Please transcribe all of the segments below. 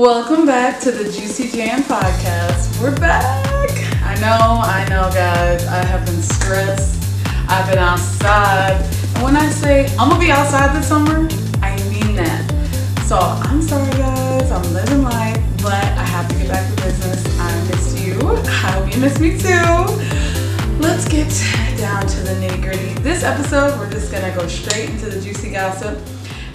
Welcome back to the Juicy Jan podcast. We're back. I know, I know, guys. I have been stressed. I've been outside. And when I say I'm gonna be outside this summer, I mean that. So I'm sorry, guys. I'm living life, but I have to get back to business. I missed you. I hope you missed me too. Let's get down to the nitty gritty. This episode, we're just gonna go straight into the juicy gossip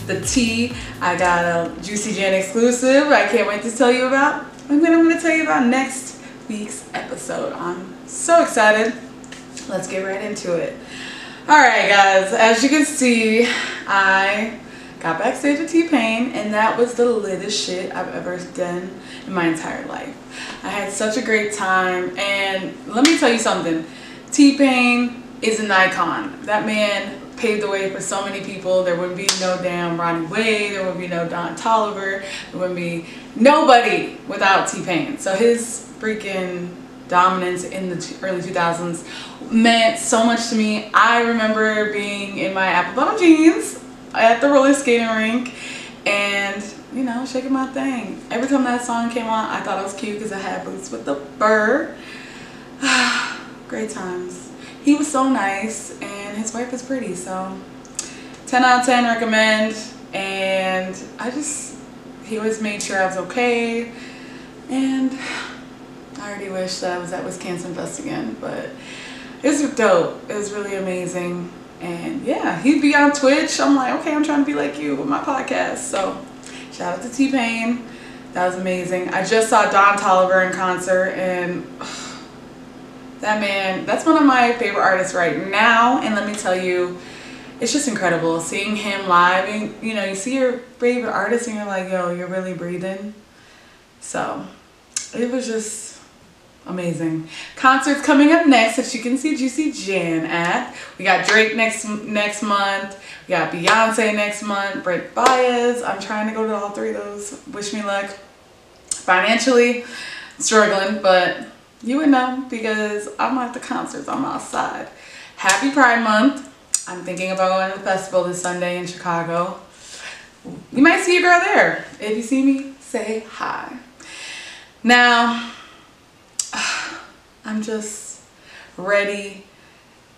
the tea. I got a Juicy Jan exclusive I can't wait to tell you about. And then I'm going to tell you about next week's episode. I'm so excited. Let's get right into it. Alright guys, as you can see, I got backstage with T-Pain and that was the littest shit I've ever done in my entire life. I had such a great time and let me tell you something. T-Pain is an icon. That man paved the way for so many people. There wouldn't be no damn Ronnie Wade. There would be no Don Toliver. There wouldn't be nobody without T-Pain. So his freaking dominance in the early 2000s meant so much to me. I remember being in my apple bottom jeans at the roller skating rink and you know shaking my thing. Every time that song came on I thought it was cute because I had boots with the fur. Great times. He was so nice and his wife is pretty so 10 out of 10 recommend. And I just he always made sure I was okay. And I already wish that I was at Wisconsin Fest again but it was dope. It was really amazing. And yeah he'd be on Twitch. I'm like okay I'm trying to be like you with my podcast. So shout out to T-Pain. That was amazing. I just saw Don Toliver in concert and that man, that's one of my favorite artists right now. And let me tell you, it's just incredible seeing him live. And you know, you see your favorite artist and you're like, yo, you're really breathing. So it was just amazing. Concerts coming up next that you can see Juicy Jan at. We got Drake next next month. We got Beyonce next month. Brent Faiyaz. I'm trying to go to all three of those. Wish me luck. Financially struggling, but you would know because I'm at the concerts. I'm outside. Happy Pride Month. I'm thinking about going to the festival this Sunday in Chicago. You might see a girl there. If you see me, say hi. Now, I'm just ready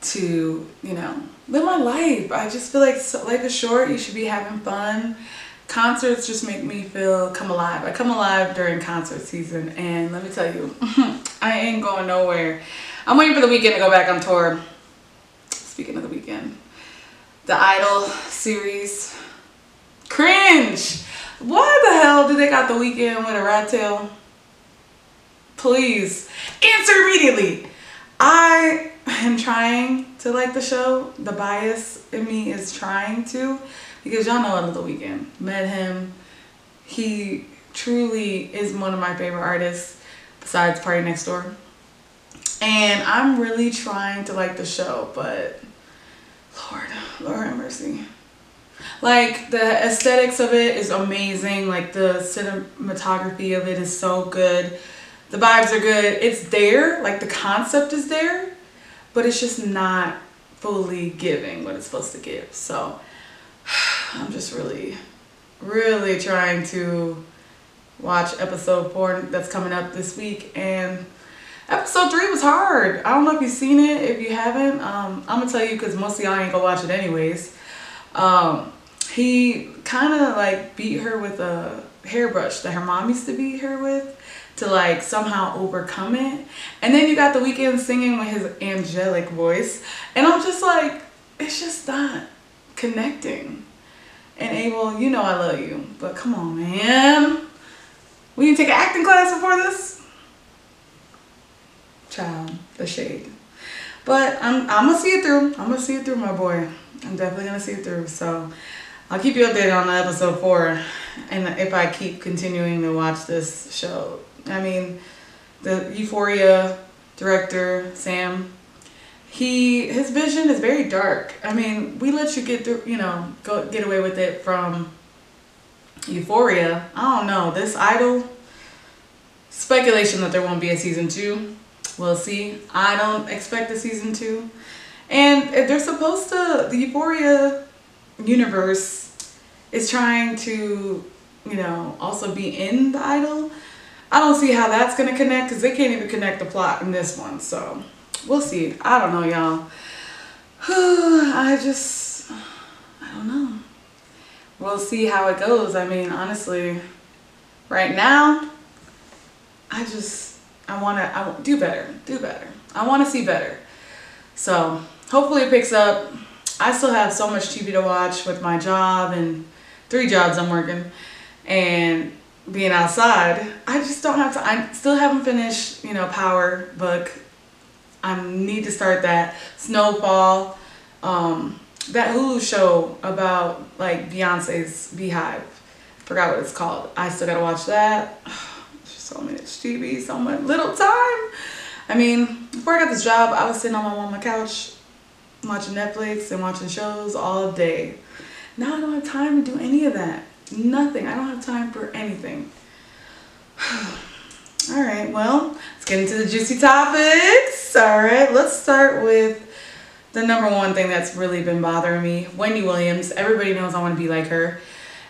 to, you know, live my life. I just feel like life is short. You should be having fun concerts just make me feel come alive. I come alive during concert season and let me tell you, I ain't going nowhere. I'm waiting for the Weeknd to go back on tour. Speaking of the Weeknd, the Idol series. Cringe! Why the hell do they got the Weeknd with a rat tail? Please, answer immediately. I am trying to like the show. The bias in me is trying to because y'all know I love The Weeknd. Met him. He truly is one of my favorite artists besides PARTYNEXTDOOR. And I'm really trying to like the show, but Lord, Lord have mercy. Like the aesthetics of it is amazing. Like the cinematography of it is so good. The vibes are good. It's there, like the concept is there, but it's just not fully giving what it's supposed to give. So I'm just really, really trying to watch episode four that's coming up this week. And episode three was hard. I don't know if you've seen it. If you haven't, um, I'm gonna tell you because most of y'all ain't gonna watch it anyways. Um, he kind of like beat her with a hairbrush that her mom used to beat her with to like somehow overcome it. And then you got the Weeknd singing with his angelic voice. And I'm just like, it's just not connecting. And Abel, you know I love you, but come on, man. We to take an acting class before this? Child, the shade. But I'm, I'm gonna see it through. I'm gonna see it through, my boy. I'm definitely gonna see it through. So I'll keep you updated on episode four. And if I keep continuing to watch this show. I mean, the Euphoria director, Sam, he his vision is very dark. I mean, we let you get through, you know, go get away with it from Euphoria. I don't know. This idol speculation that there won't be a season two. We'll see. I don't expect a season two. And they're supposed to the Euphoria universe is trying to you know, also be in the idol. I don't see how that's gonna connect because they can't even connect the plot in this one. So we'll see. I don't know, y'all. I just, I don't know. We'll see how it goes. I mean, honestly, right now, I just, I want to, I do better, do better. I want to see better. So hopefully it picks up. I still have so much TV to watch with my job and three jobs I'm working and being outside. I just don't have to, I still haven't finished, you know, Power book. I need to start that. Snowfall. Um, that Hulu show about like Beyonce's BeyHive. Forgot what it's called. I still gotta watch that. so much TV, so much little time. I mean, before I got this job, I was sitting on my, my couch watching Netflix and watching shows all day. Now I don't have time to do any of that. Nothing. I don't have time for anything. all right, well, let's get into the juicy topics. All right, let's start with the number one thing that's really been bothering me. Wendy Williams. Everybody knows I want to be like her,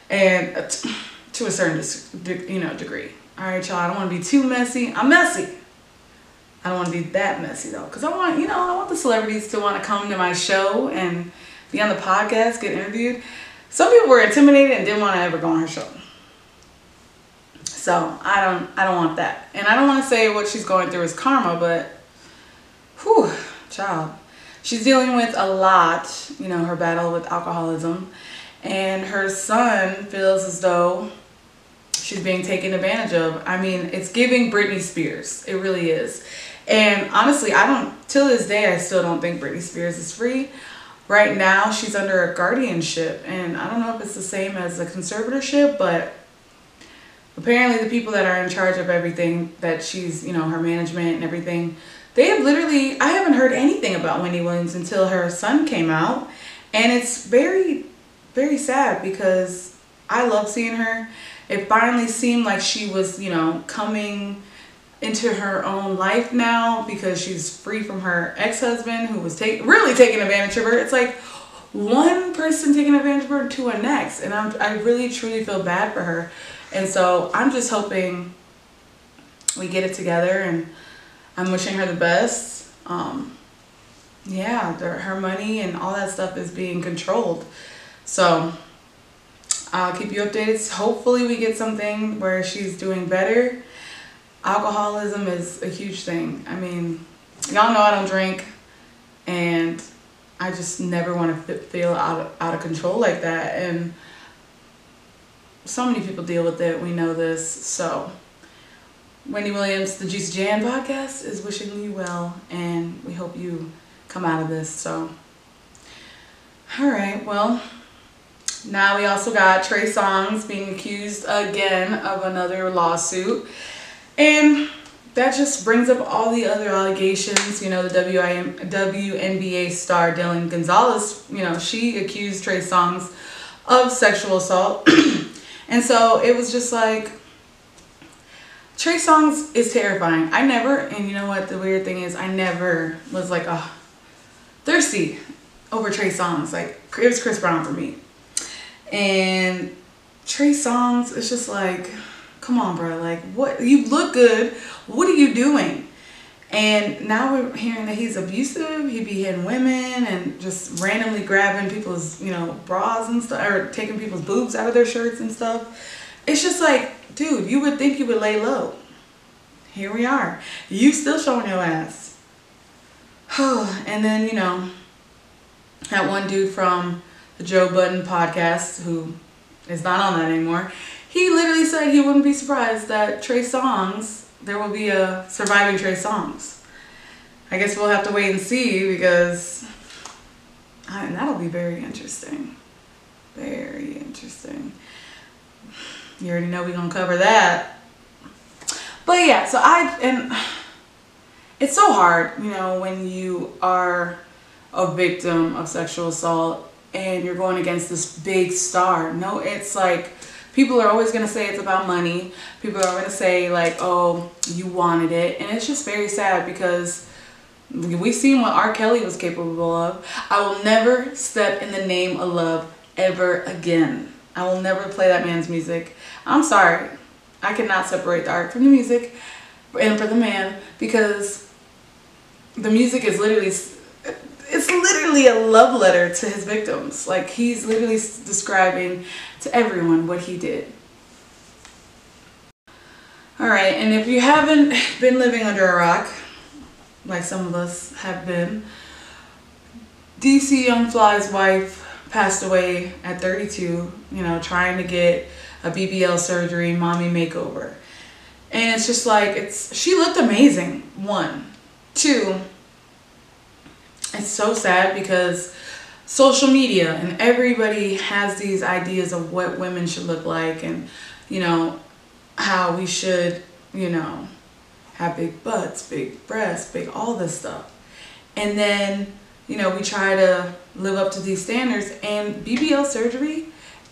and uh, to a certain you know degree. All right, y'all. I don't want to be too messy. I'm messy. I don't want to be that messy though, because I want you know I want the celebrities to want to come to my show and be on the podcast, get interviewed. Some people were intimidated and didn't want to ever go on her show. So I don't I don't want that, and I don't want to say what she's going through is karma, but whew, child she's dealing with a lot, you know, her battle with alcoholism. And her son feels as though she's being taken advantage of. I mean, it's giving Britney Spears. It really is. And honestly, I don't, till this day, I still don't think Britney Spears is free. Right now, she's under a guardianship. And I don't know if it's the same as a conservatorship, but apparently the people that are in charge of everything that she's, you know, her management and everything, they have literally, I haven't heard anything about Wendy Williams until her son came out. And it's very, very sad because I love seeing her. It finally seemed like she was, you know, coming into her own life now because she's free from her ex-husband who was take, really taking advantage of her. It's like one person taking advantage of her to a next. And I'm, I really, truly feel bad for her. And so I'm just hoping we get it together and I'm wishing her the best. Um, yeah, her money and all that stuff is being controlled. So I'll keep you updated. Hopefully we get something where she's doing better. Alcoholism is a huge thing. I mean, y'all know I don't drink and I just never want to feel out of, out of control like that. And so many people deal with it. We know this. So Wendy Williams, the Juicy Jan podcast, is wishing you well, and we hope you come out of this. So, all right, well, now we also got Trey Songz being accused again of another lawsuit, and that just brings up all the other allegations. You know, the WIM, WNBA star Dylan Gonzalez, you know, she accused Trey Songz of sexual assault, and so it was just like Trey Songz is terrifying. I never, and you know what the weird thing is, I never was like, oh, thirsty over Trey Songz. Like, it was Chris Brown for me. And Trey Songz, it's just like, come on, bro. Like, what? You look good. What are you doing? And now we're hearing that he's abusive. He be hitting women and just randomly grabbing people's, you know, bras and stuff, or taking people's boobs out of their shirts and stuff. It's just like, dude, you would think you would lay low. Here we are. You still showing your ass. and then, you know, that one dude from the Joe Budden podcast who is not on that anymore, he literally said he wouldn't be surprised that Trey Songz, there will be a surviving Trey Songz. I guess we'll have to wait and see because and that'll be very interesting. Very interesting. You already know we're to cover that. But yeah, so I, and it's so hard, you know, when you are a victim of sexual assault and you're going against this big star. No, it's like, people are always going to say it's about money. People are going to say like, oh, you wanted it. And it's just very sad because we've seen what R. Kelly was capable of. I will never step in the name of love ever again. I will never play that man's music. I'm sorry. I cannot separate the art from the music and for the man because the music is literally it's literally a love letter to his victims. Like he's literally describing to everyone what he did. All right, and if you haven't been living under a rock, like some of us have been, DC Young Fly's wife passed away at 32, you know, trying to get a BBL surgery, mommy makeover. And it's just like, it's, she looked amazing, one. Two, it's so sad because social media and everybody has these ideas of what women should look like and, you know, how we should, you know, have big butts, big breasts, big all this stuff. And then, you know, we try to live up to these standards and BBL surgery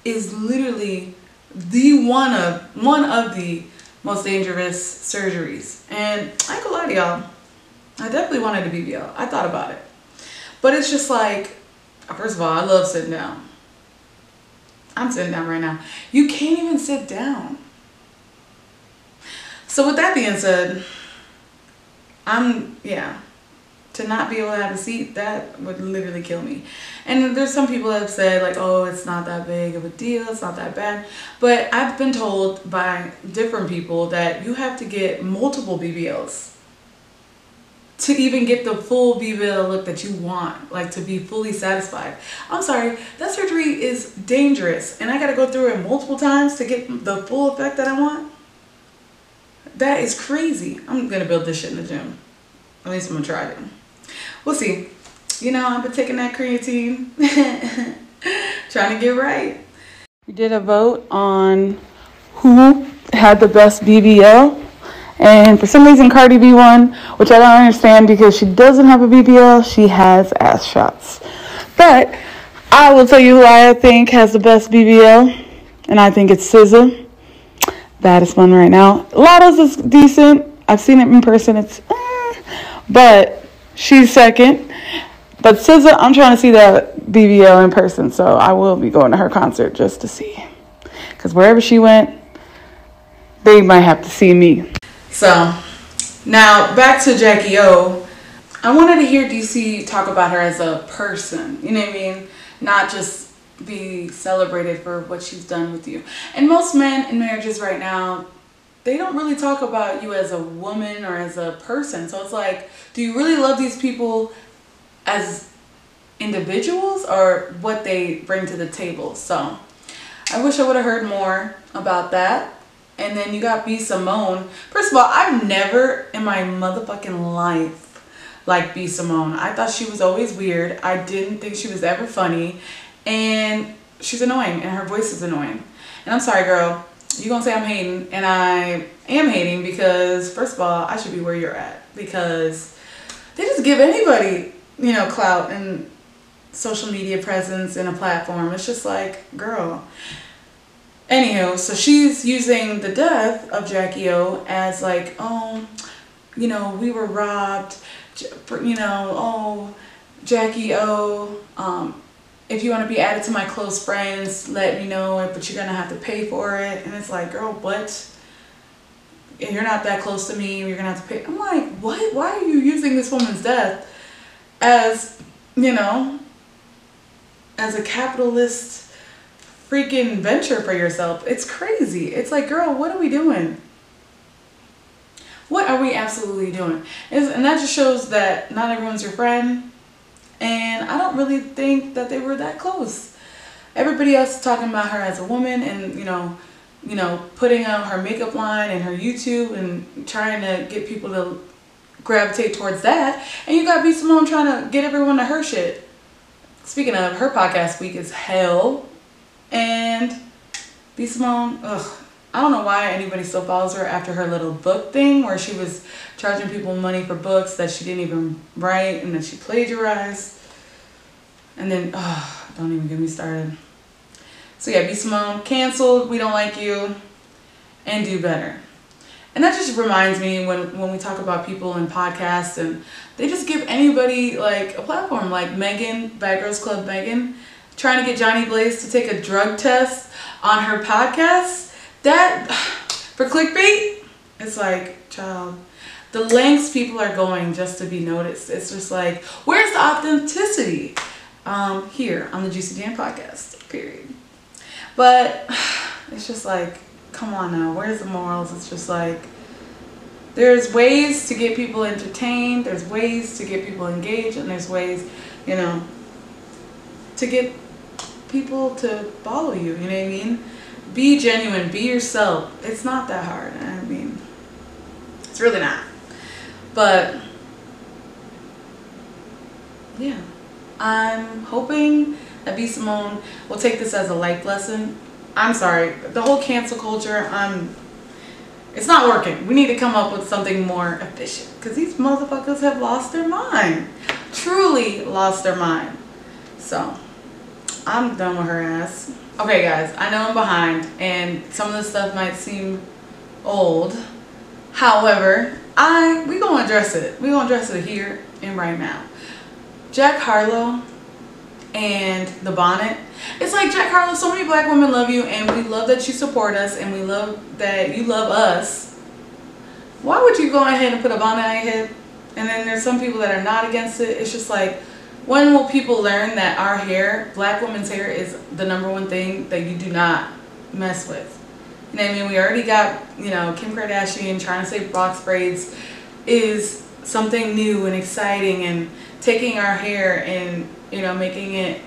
is literally the one of one of the most dangerous surgeries. And I ain't gonna lie to y'all, I definitely wanted a BBL. I thought about it. But it's just like, first of all, I love sitting down. I'm sitting down right now. You can't even sit down. So with that being said, I'm, yeah, to not be able to have a seat, that would literally kill me. And there's some people that have said like, oh, it's not that big of a deal, it's not that bad. But I've been told by different people that you have to get multiple BBLs to even get the full BBL look that you want, like to be fully satisfied. I'm sorry, that surgery is dangerous and I gotta go through it multiple times to get the full effect that I want. That is crazy. I'm gonna build this shit in the gym. At least I'm gonna try it. We'll see. You know, I've been taking that creatine, trying to get right. We did a vote on who had the best BBL. And for some reason, Cardi B won, which I don't understand because she doesn't have a BBL. She has ass shots. But I will tell you who I think has the best BBL, and I think it's SZA That is one right now. Latto's is decent. I've seen it in person. It's, eh, but she's second. But SZA, I'm trying to see that BBL in person, so I will be going to her concert just to see. Because wherever she went, they might have to see me. So, now back to Jackie O. I wanted to hear DC talk about her as a person. You know what I mean? Not just be celebrated for what she's done with you. And most men in marriages right now, they don't really talk about you as a woman or as a person. So it's like, do you really love these people as individuals or what they bring to the table? So I wish I would have heard more about that. And then you got B Simone. First of all, I've never in my motherfucking life like B Simone. I thought she was always weird. I didn't think she was ever funny and she's annoying and her voice is annoying. And I'm sorry, girl, you gonna say I'm hating and I am hating because first of all, I should be where you're at because they just give anybody, you know, clout and social media presence and a platform. It's just like, girl. Anywho, so she's using the death of Jackie O as like, oh, you know, we were robbed, you know, oh, Jackie O, um, if you want to be added to my close friends, let me know, it, but you're going to have to pay for it. And it's like, girl, what? If You're not that close to me, you're going to have to pay. I'm like, what? Why are you using this woman's death as, you know, as a capitalist freaking venture for yourself? It's crazy. It's like, girl, what are we doing? What are we absolutely doing? And that just shows that not everyone's your friend and I don't really think that they were that close. Everybody else is talking about her as a woman and, you know, you know, putting out her makeup line and her YouTube and trying to get people to gravitate towards that. And you got B Simone trying to get everyone to her shit. Speaking of, her podcast week is hell. And B Simone, ugh, I don't know why anybody still follows her after her little book thing where she was charging people money for books that she didn't even write and that she plagiarized. And then, don't even get me started. So yeah, B Simone, canceled, we don't like you, and do better. And that just reminds me when, when we talk about people in podcasts and they just give anybody like a platform like Megan, Bad Girls Club Megan. Trying to get Johnny Blaze to take a drug test on her podcast. That for clickbait, it's like, child, the lengths people are going just to be noticed. It's just like, where's the authenticity? Um, here on the Juicy Jan podcast, period. But it's just like, come on now, where's the morals? It's just like, there's ways to get people entertained, there's ways to get people engaged, and there's ways, you know, to get people to follow you, you know what I mean? Be genuine, be yourself. It's not that hard. I mean, it's really not. But, yeah. I'm hoping that B. Simone will take this as a life lesson. I'm sorry, the whole cancel culture, I'm it's not working. We need to come up with something more efficient because these motherfuckers have lost their mind. Truly lost their mind. So, I'm done with her ass. Okay guys, I know I'm behind and some of the stuff might seem old. However, I we gonna address it. We gonna address it here and right now. Jack Harlow and the bonnet. It's like Jack Harlow, so many black women love you and we love that you support us and we love that you love us. Why would you go ahead and put a bonnet on your head? And then there's some people that are not against it. It's just like, when will people learn that our hair, black women's hair, is the number one thing that you do not mess with? You know I mean? We already got, you know, Kim Kardashian trying to say box braids is something new and exciting and taking our hair and you know, making it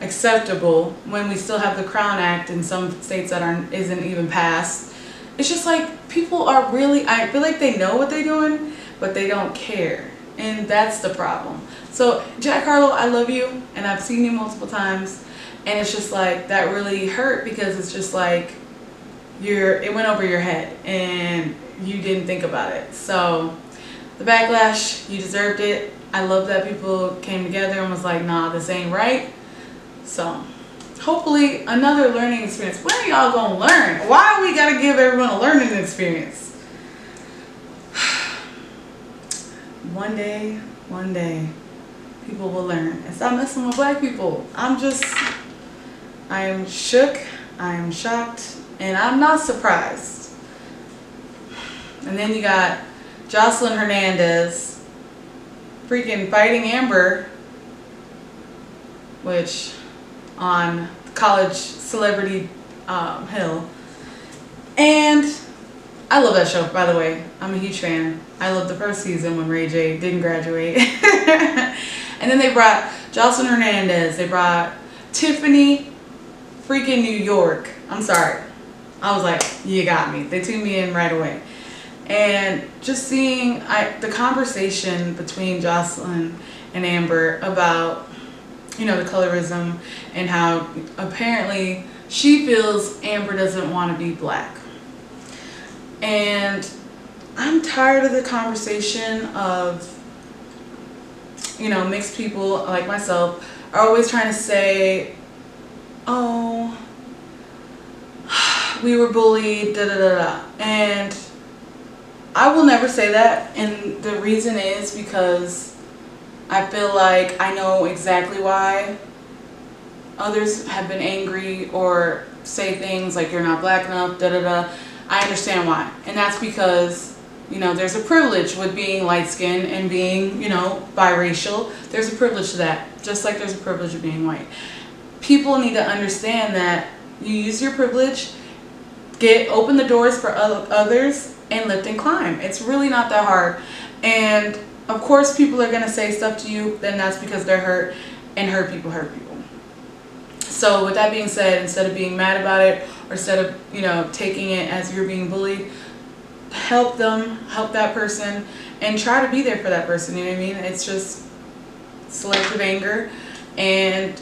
acceptable when we still have the Crown Act in some states that aren't isn't even passed. It's just like people are really I feel like they know what they're doing, but they don't care. And that's the problem. So Jack Harlow, I love you and I've seen you multiple times and it's just like that really hurt because it's just like you're it went over your head and you didn't think about it. So the backlash, you deserved it. I love that people came together and was like, nah, this ain't right. So hopefully another learning experience. When are y'all gonna learn? Why we gotta give everyone a learning experience? one day, one day, people will learn and stop messing with black people. I'm just, I am shook, I am shocked, and I'm not surprised. And then you got Joseline Hernandez freaking fighting Amber, which on college celebrity um, hill. And I love that show, by the way. I'm a huge fan. I love the first season when Ray J didn't graduate. and then they brought Joseline Hernandez. They brought Tiffany freaking New York. I'm sorry. I was like, you got me. They tuned me in right away and just seeing I, the conversation between Joseline and Amber about you know the colorism and how apparently she feels Amber doesn't want to be black and I'm tired of the conversation of you know mixed people like myself are always trying to say oh we were bullied da da da da and I will never say that and the reason is because I feel like I know exactly why others have been angry or say things like you're not black enough, da da da. I understand why. And that's because, you know, there's a privilege with being light skinned and being, you know, biracial. There's a privilege to that, just like there's a privilege of being white. People need to understand that you use your privilege, get open the doors for others and lift and climb. It's really not that hard. And of course people are going to say stuff to you, then that's because they're hurt and hurt people hurt people. So with that being said, instead of being mad about it or instead of, you know, taking it as you're being bullied, help them, help that person and try to be there for that person, you know what I mean? It's just selective anger and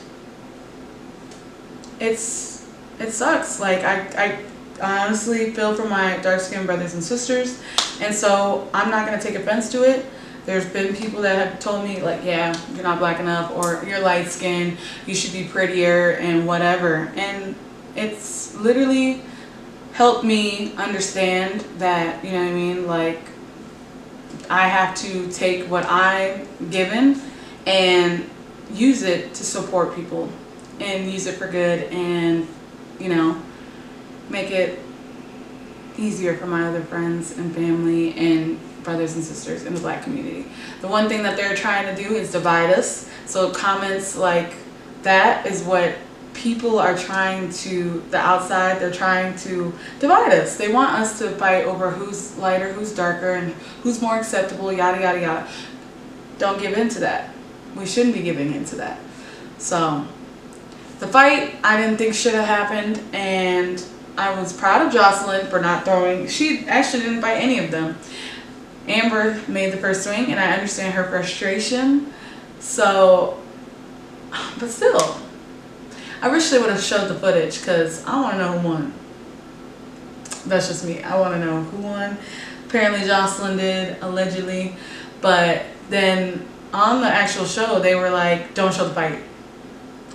it's it sucks. Like I I honestly feel for my dark skinned brothers and sisters and so I'm not to take offense to it. There's been people that have told me like, yeah, you're not black enough or you're light skinned, you should be prettier and whatever. And it's literally helped me understand that, you know what I mean, like I have to take what I'm given and use it to support people and use it for good and, you know, make it easier for my other friends and family and brothers and sisters in the black community. The one thing that they're trying to do is divide us. So comments like that is what people are trying to, the outside, they're trying to divide us. They want us to fight over who's lighter, who's darker, and who's more acceptable, yada, yada, yada. Don't give in to that. We shouldn't be giving in to that. So, the fight I didn't think should have happened, and I was proud of Joseline for not throwing. She actually didn't fight any of them. Amber made the first swing, and I understand her frustration. So, but still, I wish they would have showed the footage because I want to know who won. That's just me. I want to know who won. Apparently Joseline did, allegedly. But then on the actual show, they were like, don't show the fight.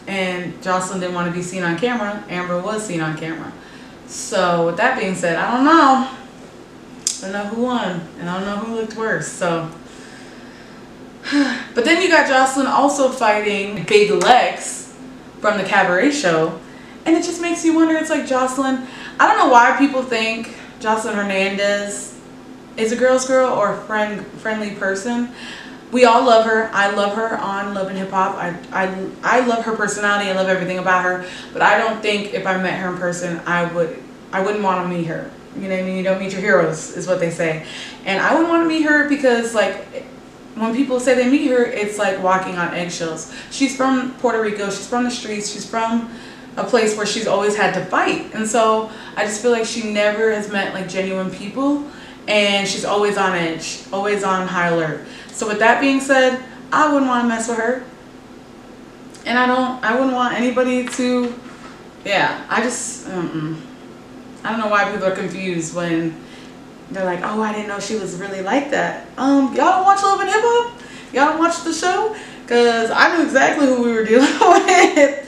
And Joseline didn't want to be seen on camera. Amber was seen on camera. So with that being said, I don't know. I don't know who won. And I don't know who looked worse. So. But then you got Joseline also fighting Big Lex from the cabaret show. And it just makes you wonder, it's like Joseline, I don't know why people think Joseline Hernandez is a girl's girl or a friend friendly person. We all love her. I love her on Love and Hip Hop. I, I, I love her personality. I love everything about her. But I don't think if I met her in person, I would I wouldn't want to meet her. You know what I mean? You don't meet your heroes, is what they say. And I wouldn't want to meet her because, like, when people say they meet her, it's like walking on eggshells. She's from Puerto Rico. She's from the streets. She's from a place where she's always had to fight. And so I just feel like she never has met like genuine people and she's always on edge, always on high alert. So with that being said, I wouldn't want to mess with her. And I don't, I wouldn't want anybody to, yeah, I just, um, I don't know why people are confused when they're like, oh, I didn't know she was really like that. Um, y'all don't watch Love and Hip Hop? Y'all don't watch the show? Because I knew exactly who we were dealing with.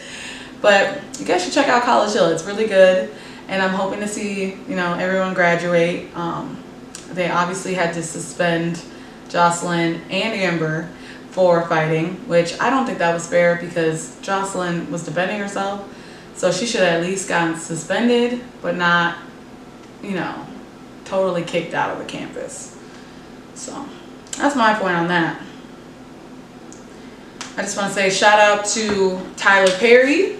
But you guys should check out College Hill. It's really good. And I'm hoping to see, you know, everyone graduate. Um, they obviously had to suspend Joseline and Amber for fighting, which I don't think that was fair because Joseline was defending herself. So she should have at least gotten suspended, but not, you know, totally kicked out of the campus. So that's my point on that. I just want to say shout out to Tyler Perry.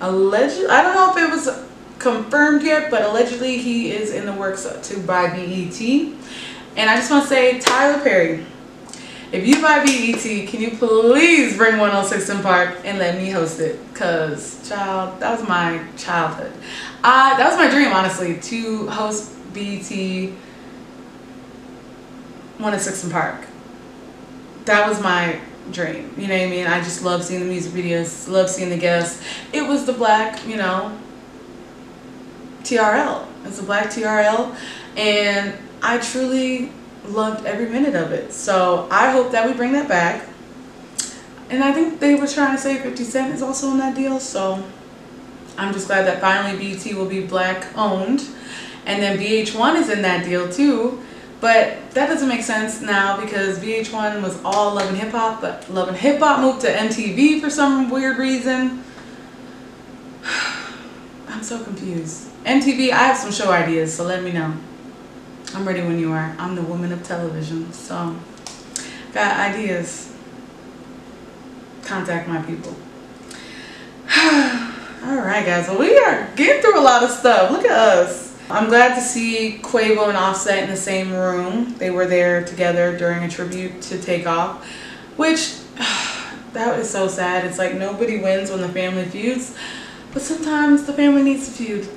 Allegedly, I don't know if it was confirmed yet, but allegedly he is in the works to buy BET. And I just want to say, Tyler Perry, if you buy BET, can you please bring 106 & Park and let me host it? Cause child, that was my childhood. I, that was my dream, honestly, to host BET 106 & Park. That was my dream. You know what I mean? I just love seeing the music videos, love seeing the guests. It was the black, you know, TRL. It's a black TRL. And I truly loved every minute of it. So I hope that we bring that back. And I think they were trying to say 50 Cent is also in that deal. So I'm just glad that finally BET will be black owned. And then VH1 is in that deal too. But that doesn't make sense now because VH1 was all Love and Hip Hop, but Love and Hip Hop moved to MTV for some weird reason. I'm so confused. MTV, I have some show ideas, so let me know. I'm ready when you are. I'm the woman of television, so got ideas. Contact my people. All right, guys. Well, we are getting through a lot of stuff. Look at us. I'm glad to see Quavo and Offset in the same room. They were there together during a tribute to Takeoff, which that is so sad. It's like nobody wins when the family feuds, but sometimes the family needs to feud.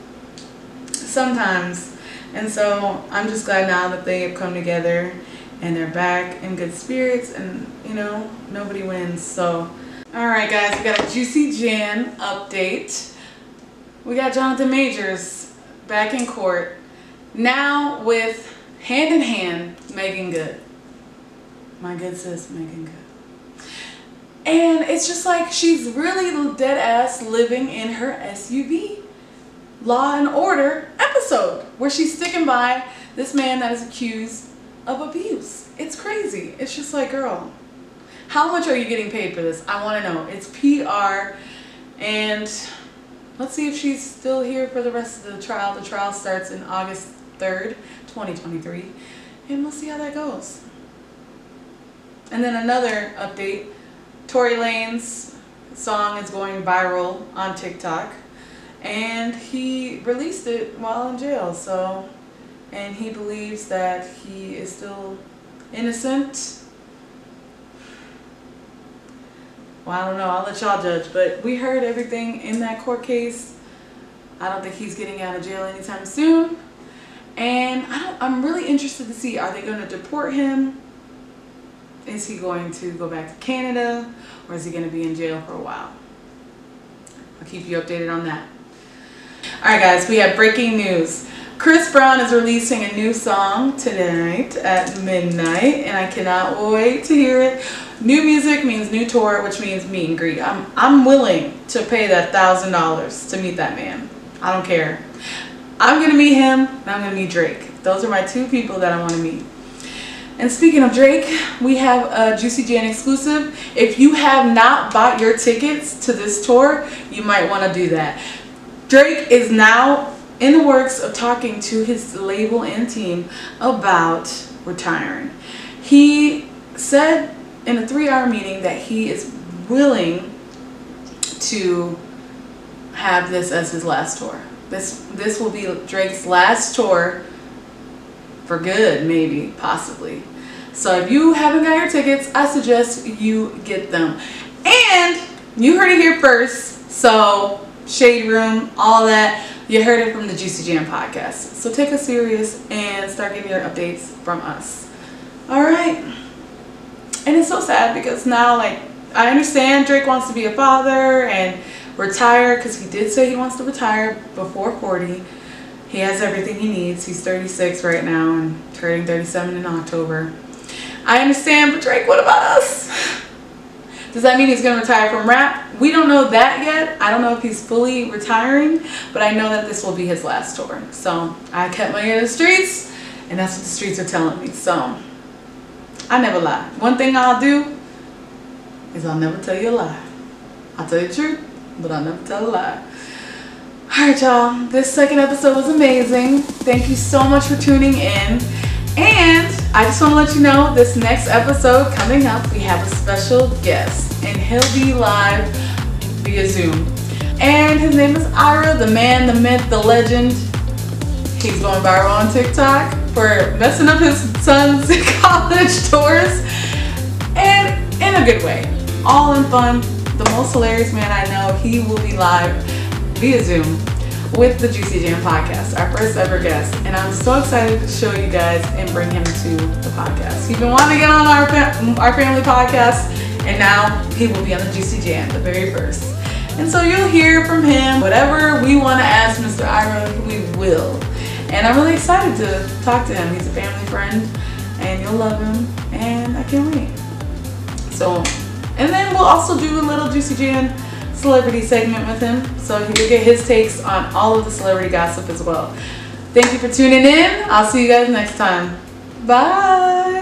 Sometimes. And so I'm just glad now that they have come together and they're back in good spirits and you know, nobody wins. So, all right guys, we got a Juicy Jan update. We got Jonathan Majors back in court now with hand in hand Meagan Good. My good sis, Meagan Good. And it's just like she's really dead ass living in her SVU Law and Order episode where she's sticking by this man that is accused of abuse. It's crazy. It's just like, girl, how much are you getting paid for this? I want to know. It's PR And let's see if she's still here for the rest of the trial. The trial starts in August 3rd, 2023. And we'll see how that goes. And then another update Tory Lanez song is going viral on TikTok. And he released it while in jail. So, and he believes that he is still innocent. Well, I don't know. I'll let y'all judge. But we heard everything in that court case. I don't think he's getting out of jail anytime soon. And I am really interested to see, are they going to deport him? Is he going to go back to Canada? Or is he going to be in jail for a while? I'll keep you updated on that. Alright guys, we have breaking news. Chris Brown is releasing a new song tonight at midnight and I cannot wait to hear it. New music means new tour, which means meet and greet. I'm, I'm willing to pay that thousand dollars to meet that man. I don't care. I'm gonna meet him and I'm gonna meet Drake. Those are my two people that I wanna meet. And speaking of Drake, we have a Juicy Jan exclusive. If you have not bought your tickets to this tour, you might want to do that. Drake is now in the works of talking to his label and team about retiring. He said in a three hour meeting that he is willing to have this as his last tour. This this will be Drake's last tour for good, maybe, possibly. So if you haven't got your tickets, I suggest you get them. And you heard it here first. So Shade Room, all that. You heard it from the Juicy Jan podcast. So take us serious and start getting your updates from us. All right. And it's so sad because now, like, I understand Drake wants to be a father and retire because he did say he wants to retire before 40. He has everything he needs. He's 36 right now and turning 37 in October. I understand, but Drake, what about us? Does that mean he's going to retire from rap? We don't know that yet. I don't know if he's fully retiring, but I know that this will be his last tour. So I kept my ear to the streets, and that's what the streets are telling me. So I never lie. One thing I'll do is I'll never tell you a lie. I'll tell you the truth, but I'll never tell a lie. Alright y'all, this second episode was amazing. Thank you so much for tuning in. And I just want to let you know this next episode coming up, we have a special guest, and he'll be live via Zoom. And his name is Ira, the man, the myth, the legend. He's going viral on TikTok for messing up his son's college tours, and in a good way. All in fun. The most hilarious man I know. He will be live via Zoom with the Juicy Jan podcast, our first ever guest. And I'm so excited to show you guys and bring him to the podcast. He's been wanting to get on our, our family podcast, and now he will be on the Juicy Jan, the very first. And so you'll hear from him whatever we want to ask Mr. Ira, we will. And I'm really excited to talk to him. He's a family friend, and you'll love him, and I can't wait. So, and then we'll also do a little Juicy Jan celebrity segment with him. So you will get his takes on all of the celebrity gossip as well. Thank you for tuning in. I'll see you guys next time. Bye.